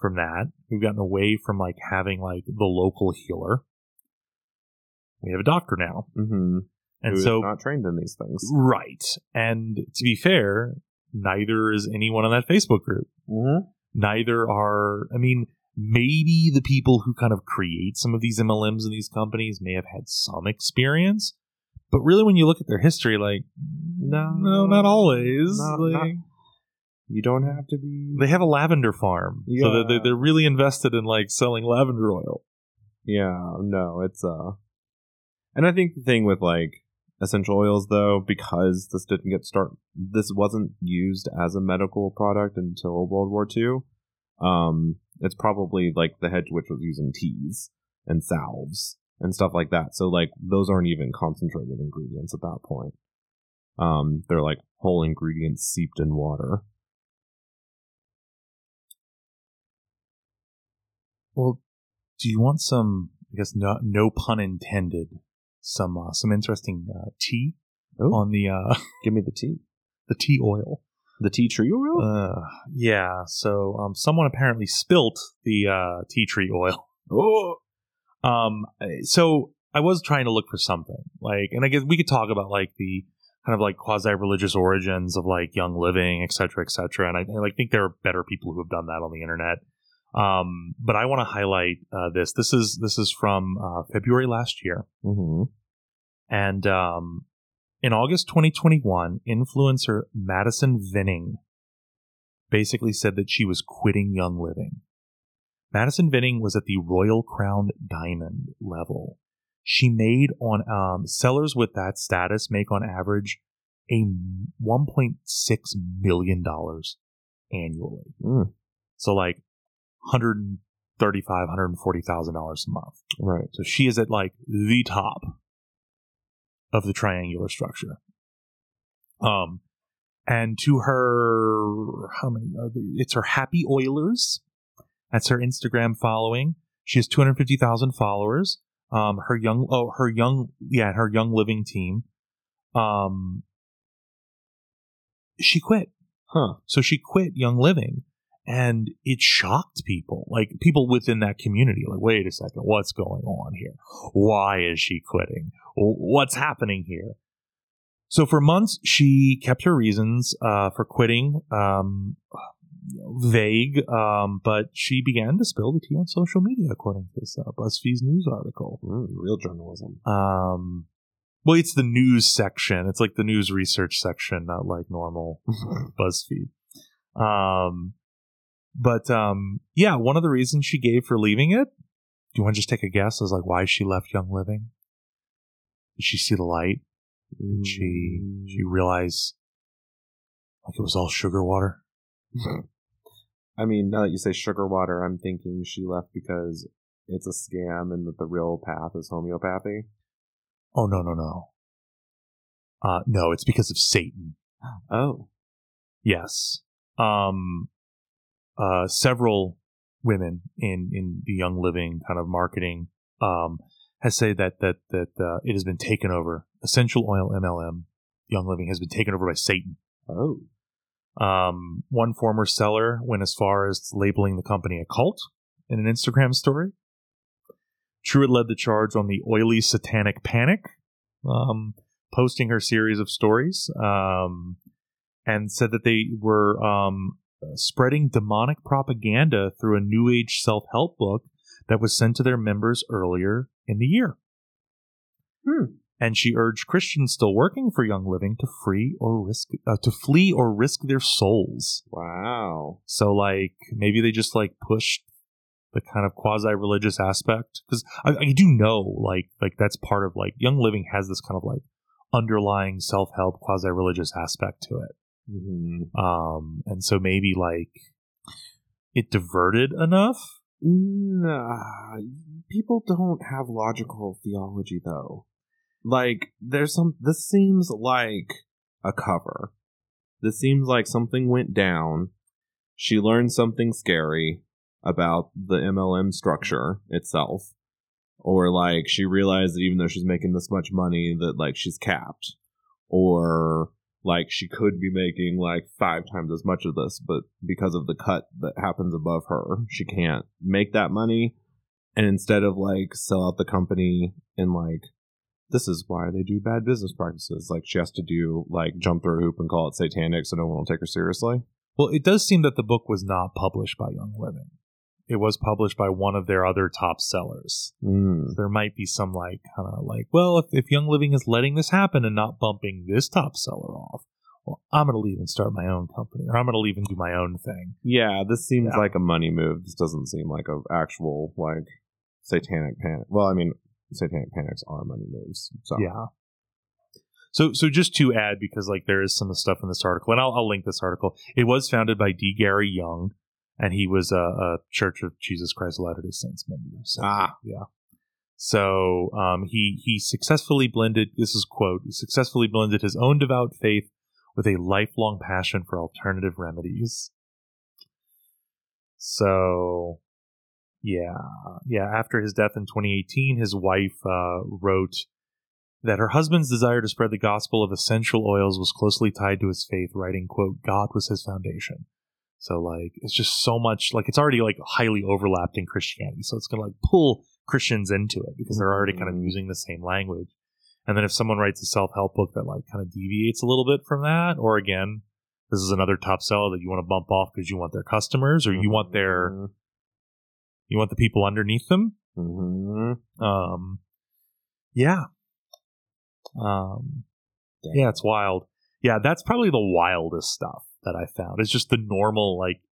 from that. We've gotten away from like having like the local healer. We have a doctor now. Mm-hmm. And so not trained in these things. right. And to be fair, neither is anyone on that Facebook group. Mm-hmm. Neither are I mean, maybe the people who kind of create some of these MLMs in these companies may have had some experience. But really when you look at their history, like No, no, not always. Not- Like, not- You don't have to be. they have a lavender farm. So Yeah. they're, they're, they're really invested in like selling lavender oil. Yeah, no, it's uh. And I think the thing with like essential oils, though, because this didn't get start, this wasn't used as a medical product until World War II. Um, it's probably like the hedge witch was using teas and salves and stuff like that. So like those aren't even concentrated ingredients at that point. Um, they're like whole ingredients seeped in water. Well, do you want some? I guess no, no pun intended. Some uh, some interesting uh, tea Oh. on the uh, Give me the tea. the tea oil. The tea tree oil? Uh, yeah. So um, someone apparently spilt the uh, tea tree oil. oh. Um, so I was trying to look for something like, and I guess we could talk about like the kind of like quasi religious origins of like Young Living, et cetera, et cetera. And I, I like think there are better people who have done that on the internet. Um, but I want to highlight uh, this. This is this is from uh, February last year, Mm-hmm. and um, in August 2021, influencer Madison Vinning basically said that she was quitting Young Living. Madison Vinning was at the Royal Crown Diamond level. She made on um, sellers with that status make on average a 1.6 million dollars annually. Mm. So like 135, 140 thousand dollars a month. Right. So she is at like the top of the triangular structure. Um, and to her, how many? It's her Happy Oilers. That's her Instagram following. She has 250,000 followers. Um, her young, oh, her young, yeah, her young living team. Um, she quit. Huh. So she quit Young Living and it shocked people. Like people within that community, like, wait a second, what's going on here? Why is she quitting? What's happening here? So for months, she kept her reasons uh, for quitting um, vague, um, but she began to spill the tea on social media, according to this uh, BuzzFeed's news article. Mm, real journalism. Um, well, it's the news section. It's like the news research section, not like normal BuzzFeed. Um, but um, yeah, one of the reasons she gave for leaving it. Do you want to just take a guess as like why she left Young Living? Did she see the light? Did she she realize like it was all sugar water? I mean, now that you say sugar water, I'm thinking she left because it's a scam and that the real path is homeopathy. Oh no no no. Uh, no, it's because of Satan. Oh. Yes. Um, uh, several women in, in the Young Living kind of marketing, um, has said that, that, that, uh, it has been taken over. Essential Oil MLM, Young Living has been taken over by Satan. Oh. Um, one former seller went as far as labeling the company a cult in an Instagram story. Truitt led the charge on the oily satanic panic, um, posting her series of stories, um, and said that they were um, spreading demonic propaganda through a New Age self help book that was sent to their members earlier in the year. Hmm. And she urged Christians still working for Young Living to free or risk uh, to flee or risk their souls. Wow. So like maybe they just like pushed the kind of quasi religious aspect because I, I do know like like that's part of like Young Living has this kind of like underlying self help quasi religious aspect to it. Mm-hmm. Um, and so maybe like it diverted enough. Nah, people don't have logical theology though. Like, there's some. This seems like a cover. This seems like something went down. She learned something scary about the MLM structure itself. Or like she realized that even though she's making this much money that like she's capped. Or like she could be making like five times as much of this, but because of the cut that happens above her, she can't make that money. And instead of like sell out the company and like this is why they do bad business practices. Like she has to do like jump through a hoop and call it satanic so no one will take her seriously. Well, it does seem that the book was not published by Young Living. It was published by one of their other top sellers. Mm. There might be some like kind of like, well, if, if Young Living is letting this happen and not bumping this top seller off, well, I'm going to leave and start my own company, or I'm going to leave and do my own thing. Yeah, this seems Yeah. like a money move. This doesn't seem like a actual like satanic panic. Well, I mean, satanic panics are money moves. So Yeah. So, so just to add, because like there is some stuff in this article, and I'll, I'll link this article. It was founded by D. Gary Young, and he was a, a Church of Jesus Christ of Latter Day Saints member. So, Ah. yeah. So, um, he he successfully blended. This is quote. He successfully blended his own devout faith with a lifelong passion for alternative remedies. So, Yeah, yeah. After his death in 2018, his wife uh, wrote that her husband's desire to spread the gospel of essential oils was closely tied to his faith, writing, "quote God was his foundation." So like, it's just so much like it's already like highly overlapped in Christianity, so it's gonna like pull Christians into it because they're already kind of Mhm. using the same language. And then if someone writes a self help book that like kind of deviates a little bit from that, or again, this is another top seller that you want to bump off because you want their customers or you want their you want the people underneath them. Mm-hmm. Um, yeah, um, yeah, it's wild. Yeah, that's probably the wildest stuff that I found. It's just the normal like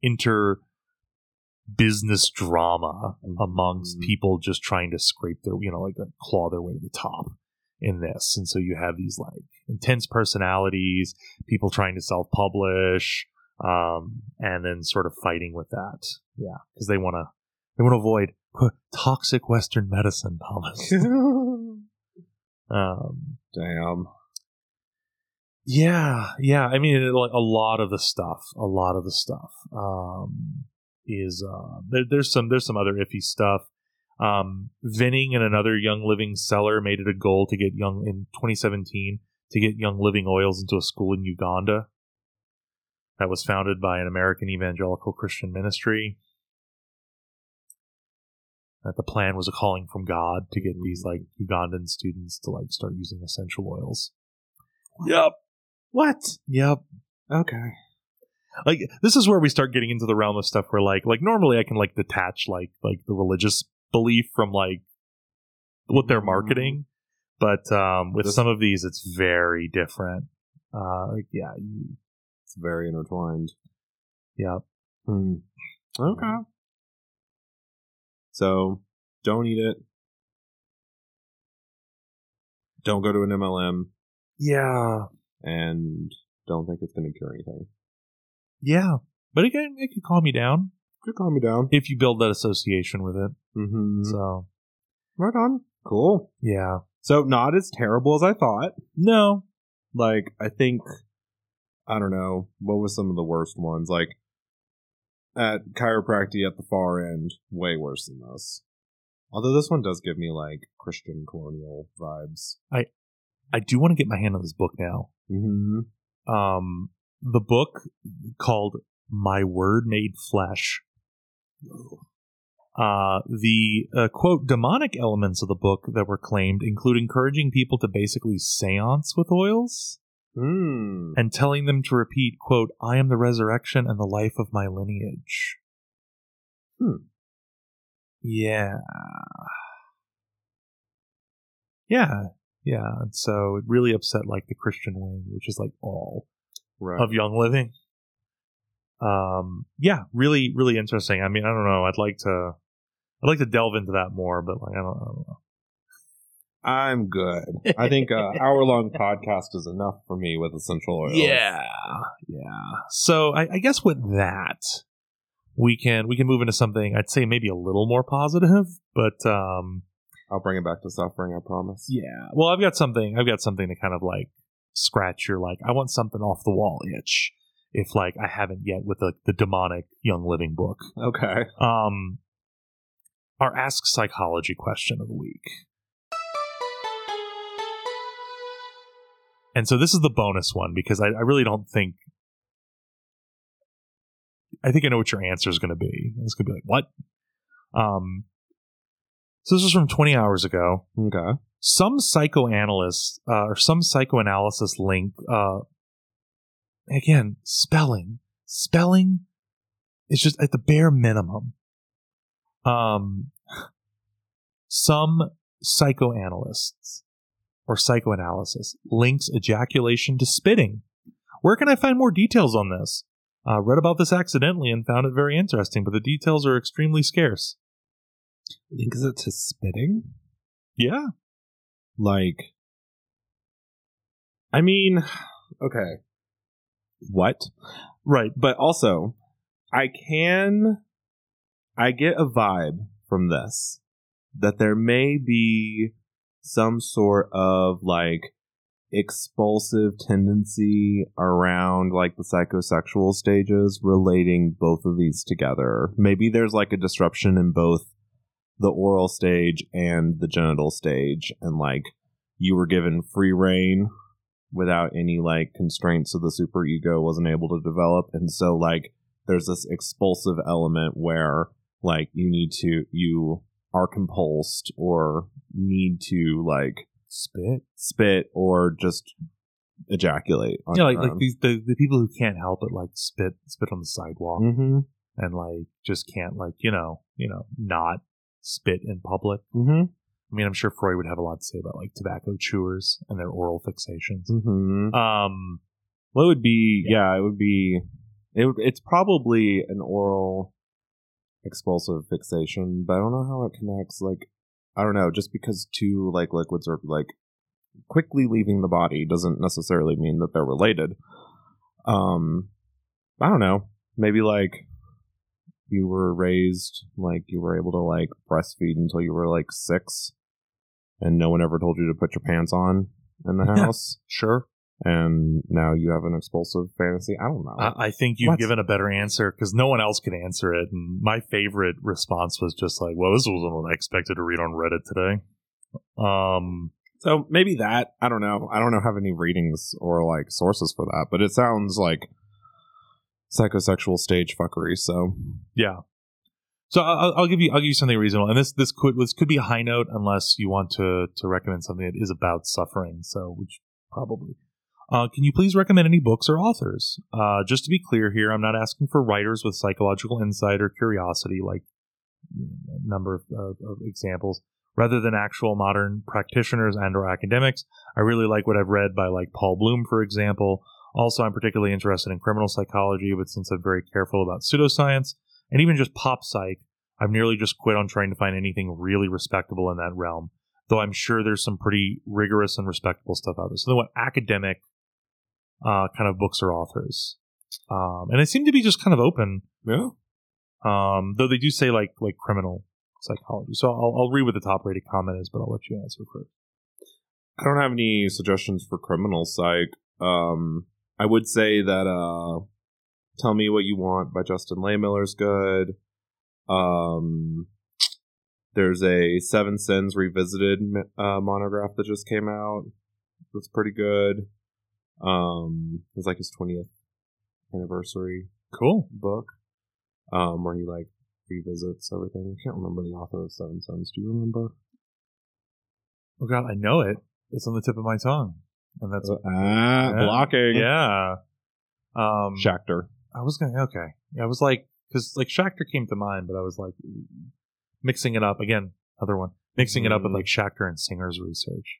inter business drama amongst Mhm. people just trying to scrape their you know like claw their way to the top in this and so you have these like intense personalities people trying to self-publish um and then sort of fighting with that yeah because they want to they want to avoid quote, toxic western medicine thomas um Damn. Yeah, yeah. I mean, like a lot of the stuff, a lot of the stuff um, is uh, there, there's some there's some other iffy stuff. Um, Vinning and another Young Living seller made it a goal to get Young in 2017 to get Young Living oils into a school in Uganda that was founded by an American evangelical Christian ministry. That the plan was a calling from God to get these like Ugandan students to like start using essential oils. Yep. What? Yep. Okay. Like this is where we start getting into the realm of stuff where like like normally I can like detach like like the religious belief from like what they're Mhm. marketing, but um with some of these it's very different. Uh like, yeah, you, It's very intertwined. Yep. Hmm. Okay. So don't eat it. Don't go to an MLM Yeah. And don't think it's going to cure anything. Yeah. But again, it could calm you down Could calm me down. if you build that association with it. Mm-hmm. So Right on. Cool. yeah. So not as terrible as I thought. No. Like I think I don't know what was some of the worst ones. Like at chiropractic at the far end, way worse than this. Although this one does give me like Christian colonial vibes. I do want to get my hand on this book now. Mm-hmm. um, the book called My Word Made Flesh. Uh, the uh, quote demonic elements of the book that were claimed include encouraging people to basically seance with oils Hmm. and telling them to repeat quote I am the resurrection and the life of my lineage. Hmm. Yeah. Yeah. Yeah. And so it really upset like the Christian wing, which is like all Right. of Young Living. Um, yeah, really, really interesting. I mean, I don't know. I'd like to, I'd like to delve into that more, but like, I don't, I don't know. I'm good. I think uh, hour long podcast is enough for me with essential oils. Yeah, yeah. So I, I guess with that, we can we can move into something I'd say maybe a little more positive, but um, I'll bring it back to suffering. I promise. yeah. Well, I've got something. I've got something to kind of like scratch your like. I want something off the wall itch. If like I haven't yet with the the demonic Young Living book. Okay. um, our Ask Psychology question of the week. And so this is the bonus one because I, I really don't think. I think I know what your answer is going to be. It's going to be like, what? Um, so this was from 20 hours ago. Okay. Some psychoanalysts uh, or some psychoanalysis link, uh, again, spelling. Spelling is just at the bare minimum. Um, some psychoanalysts or psychoanalysis links ejaculation to spitting. Where can I find more details on this? Uh, read about this accidentally and found it very interesting, but the details are extremely scarce. Links it to spitting. Yeah. Like, I mean, okay. What? Right. But also, I can, I get a vibe from this that there may be some sort of like expulsive tendency around like the psychosexual stages relating both of these together. Maybe there's like a disruption in both the oral stage and the genital stage and like you were given free reign without any like constraints so the super ego wasn't able to develop and so like there's this expulsive element where like you need to you are compulsed or need to like Spit. spit or just ejaculate on Yeah, like like these the, the people who can't help it like spit spit on the sidewalk Mhm. and like just can't like you know you know not spit in public. Mhm. I mean, I'm sure Freud would have a lot to say about like tobacco chewers and their oral fixations. Mhm. Um, Well, it would be yeah, it would be it would, it's probably an oral expulsive fixation, but I don't know how it connects like I don't know, just because two like liquids are like quickly leaving the body doesn't necessarily mean that they're related. Um I don't know. Maybe like you were raised like you were able to like breastfeed until you were like 6 and no one ever told you to put your pants on in the house sure. and now you have an expulsive fantasy. I don't know. I, I think you've What? given a better answer because no one else could answer it. And my favorite response was just like, "Well, this wasn't what I expected to read on Reddit today." Um, so maybe that. I don't know. I don't know have any readings or like sources for that, but it sounds like psychosexual stage fuckery. So yeah. So I'll, I'll give you I'll give you something reasonable, and this this could this could be a high note unless you want to to recommend something that is about suffering. So which probably. Uh, can you please recommend any books or authors? Uh, just to be clear here, I'm not asking for writers with psychological insight or curiosity, like a number of, of, of examples, rather than actual modern practitioners and or academics. I really like what I've read by like Paul Bloom, for example. Also, I'm particularly interested in criminal psychology, but since I'm very careful about pseudoscience and even just pop psych, I've nearly just quit on trying to find anything really respectable in that realm. Though I'm sure there's some pretty rigorous and respectable stuff out there. So, then what academic uh, kind of books or authors? Um, and they seem to be just kind of open yeah, um, though they do say like like criminal psychology. So I'll, I'll read what the top rated comment is, but I'll let you answer first. I don't have any suggestions for criminal psych. Um, I would say that uh, "Tell Me What You Want" by Justin Lehmiller is good. Um, there's a Seven Sins Revisited uh, monograph that just came out. That's pretty good. Um, it's like his 20th anniversary Cool. book, um, where he like revisits everything. I can't remember the author of Seven Sins. Do you remember? Oh god, I know it. It's on the tip of my tongue, and that's Ah, Yeah. blocking. yeah. Um, Schacter. I was gonna okay. Yeah, I was like because like Schacter came to mind, but I was like mixing it up again. Other one mixing it up with Mm. like Schachter and Singer's research.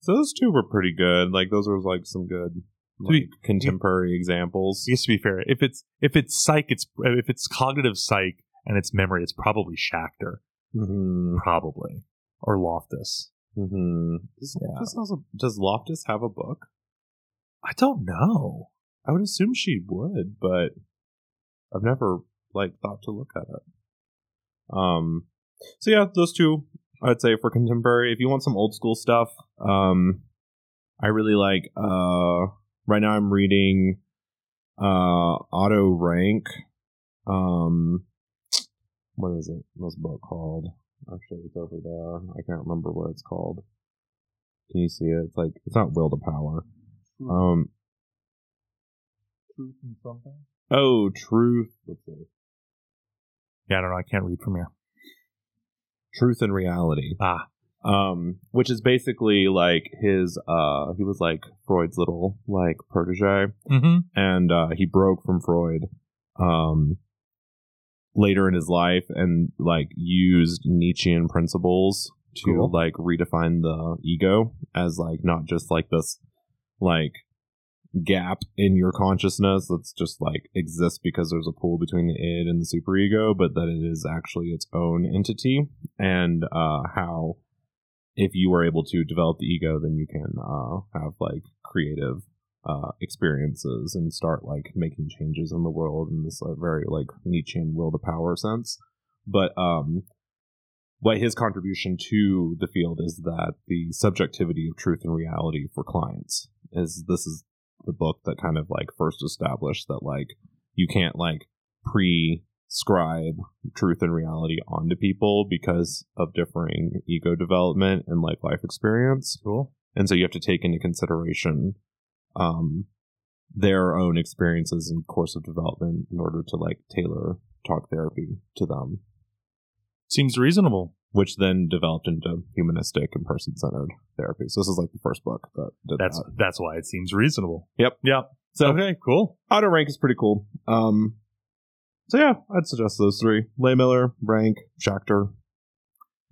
So those two were pretty good. Like those were like some good To be- like, contemporary examples. Guess to be fair, if it's if it's psych, it's if it's cognitive psych and it's memory, it's probably Schacter, hmm probably or Loftus. Hmm Does, Yeah. does, also, does Loftus have a book? I don't know. I would assume she would, but I've never like thought to look at it. Um. So yeah, those two I'd say for contemporary. If you want some old school stuff, um, I really like. Uh, right now I'm reading, uh, Otto Rank. Um, what is it? What's the book called? Actually, it's over there. I can't remember what it's called. Can you see it? It's like it's not Will to Power. Um. Truth and something. Oh, truth. Let's see. Yeah, I don't know. I can't read from here. Truth and reality. Ah, Um, which is basically like his. Uh, he was like Freud's little like protege, mm-hmm. and uh, he broke from Freud. Um, later in his life, and like used Nietzschean principles to Cool. like redefine the ego as like not just like this like gap in your consciousness that's just like exists because there's a pull between the id and the superego but that it is actually its own entity and uh how if you are able to develop the ego then you can uh have like creative uh experiences and start like making changes in the world in this like, very like nietzschean will to power sense but um what his contribution to the field is that the subjectivity of truth and reality for clients is this is the book that kind of like first established that like you can't like prescribe truth and reality onto people because of differing ego development and like life experience Cool. and so you have to take into consideration um their own experiences and course of development in order to like tailor talk therapy to them Seems reasonable. which then developed into humanistic and person-centered therapy so this is like the first book that did That's that that's why it seems reasonable. Yep. Yep. so okay. Cool. Otto Rank is pretty cool um so yeah i'd suggest those three Lehmiller rank Schacter.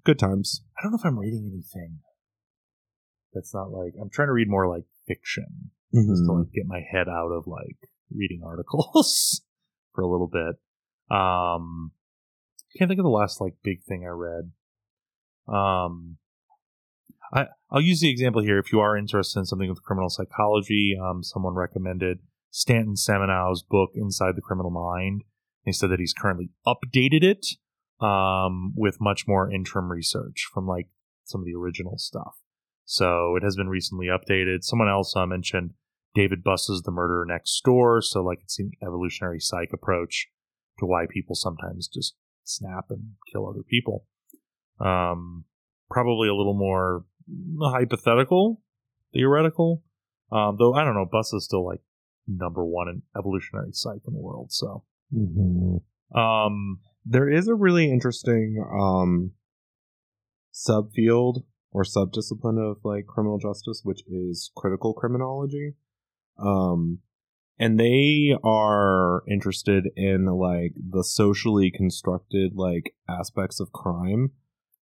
good times I don't know if I'm reading anything that's not like I'm trying to read more like fiction just to like get my head out of like reading articles for a little bit. Um, can't think of the last like big thing I read. Um, I I'll use the example here. If you are interested in something with criminal psychology, um, someone recommended Stanton Samenow's book Inside the Criminal Mind. He said that he's currently updated it um, with much more interim research from like some of the original stuff. So it has been recently updated. Someone else uh, mentioned David Buss's The Murderer Next Door. So like it's an evolutionary psych approach to why people sometimes just snap and kill other people. Um, probably a little more hypothetical, theoretical. Um, though I don't know, Buss is still like number one in evolutionary psych in the world. So, um, There is a really interesting um, subfield or subdiscipline of like criminal justice, which is critical criminology. Um, and they are interested in like the socially constructed like aspects of crime.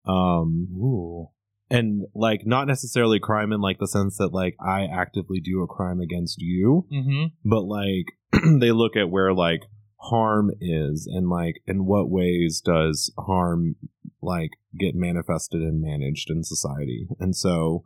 Um, ooh, and like not necessarily crime in like the sense that like I actively do a crime against you, mm-hmm. but like they look at where like harm is and like in what ways does harm like get manifested and managed in society and so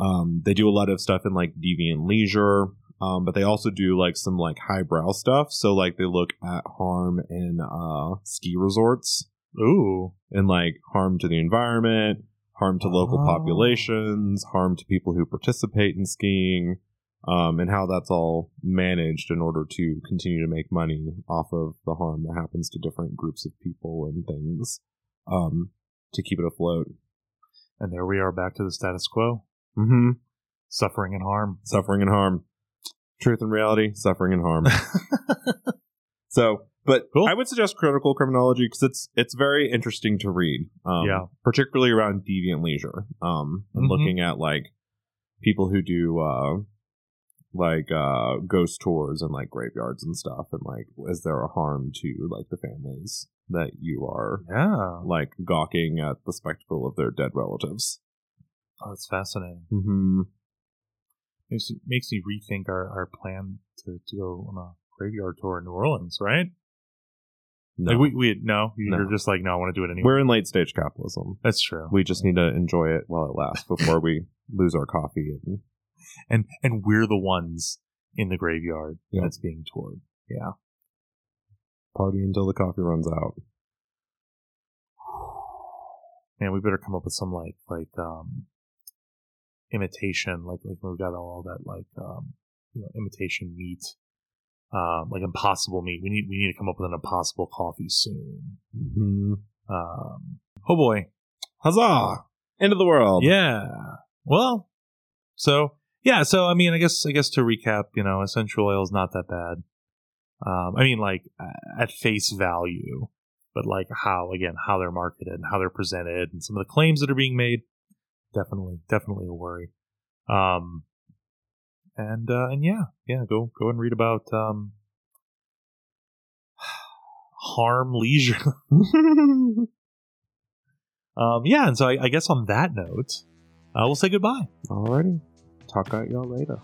um they do a lot of stuff in like deviant leisure um but they also do like some like highbrow stuff so like they look at harm in uh ski resorts ooh, and like harm to the environment harm to local Oh. populations harm to people who participate in skiing um, and how that's all managed in order to continue to make money off of the harm that happens to different groups of people and things um, to keep it afloat. and there we are back to the status quo, Mm-hmm. suffering and harm. Suffering and harm. Truth and reality, suffering and harm. so, but Cool. I would suggest critical criminology because it's it's very interesting to read. Um, Yeah. particularly around deviant leisure. Um, and Mhm. looking at like people who do uh, like uh, ghost tours and like graveyards and stuff, and like is there a harm to like the families that you are yeah, like gawking at the spectacle of their dead relatives? oh, that's fascinating. Mm-hmm. Makes makes me rethink our, our plan to, to go on a graveyard tour in New Orleans, right? No. Like we we no, you're No. just like no, I want to do it anyway. We're in late stage capitalism. That's true. We just need to enjoy it while it lasts before we lose our coffee. And and and we're the ones in the graveyard Yeah. that's being toured. Yeah. party until the coffee runs out. Man, we better come up with some like like um imitation, like like we've got all that like um you know imitation meat, um like impossible meat. We need we need to come up with an impossible coffee soon. Mm-hmm. Um, oh boy, Huzzah! End of the world. yeah. Well, so yeah, so I mean, I guess I guess to recap, you know, essential oil is not that bad. Um, I mean, like at face value, but like how again how they're marketed and how they're presented and some of the claims that are being made, definitely definitely a worry. Um, and uh, and yeah, yeah, go go and read about um, harm leisure. um, yeah, and so I, I guess on that note, uh, we'll say goodbye. Alrighty. Talk at y'all later.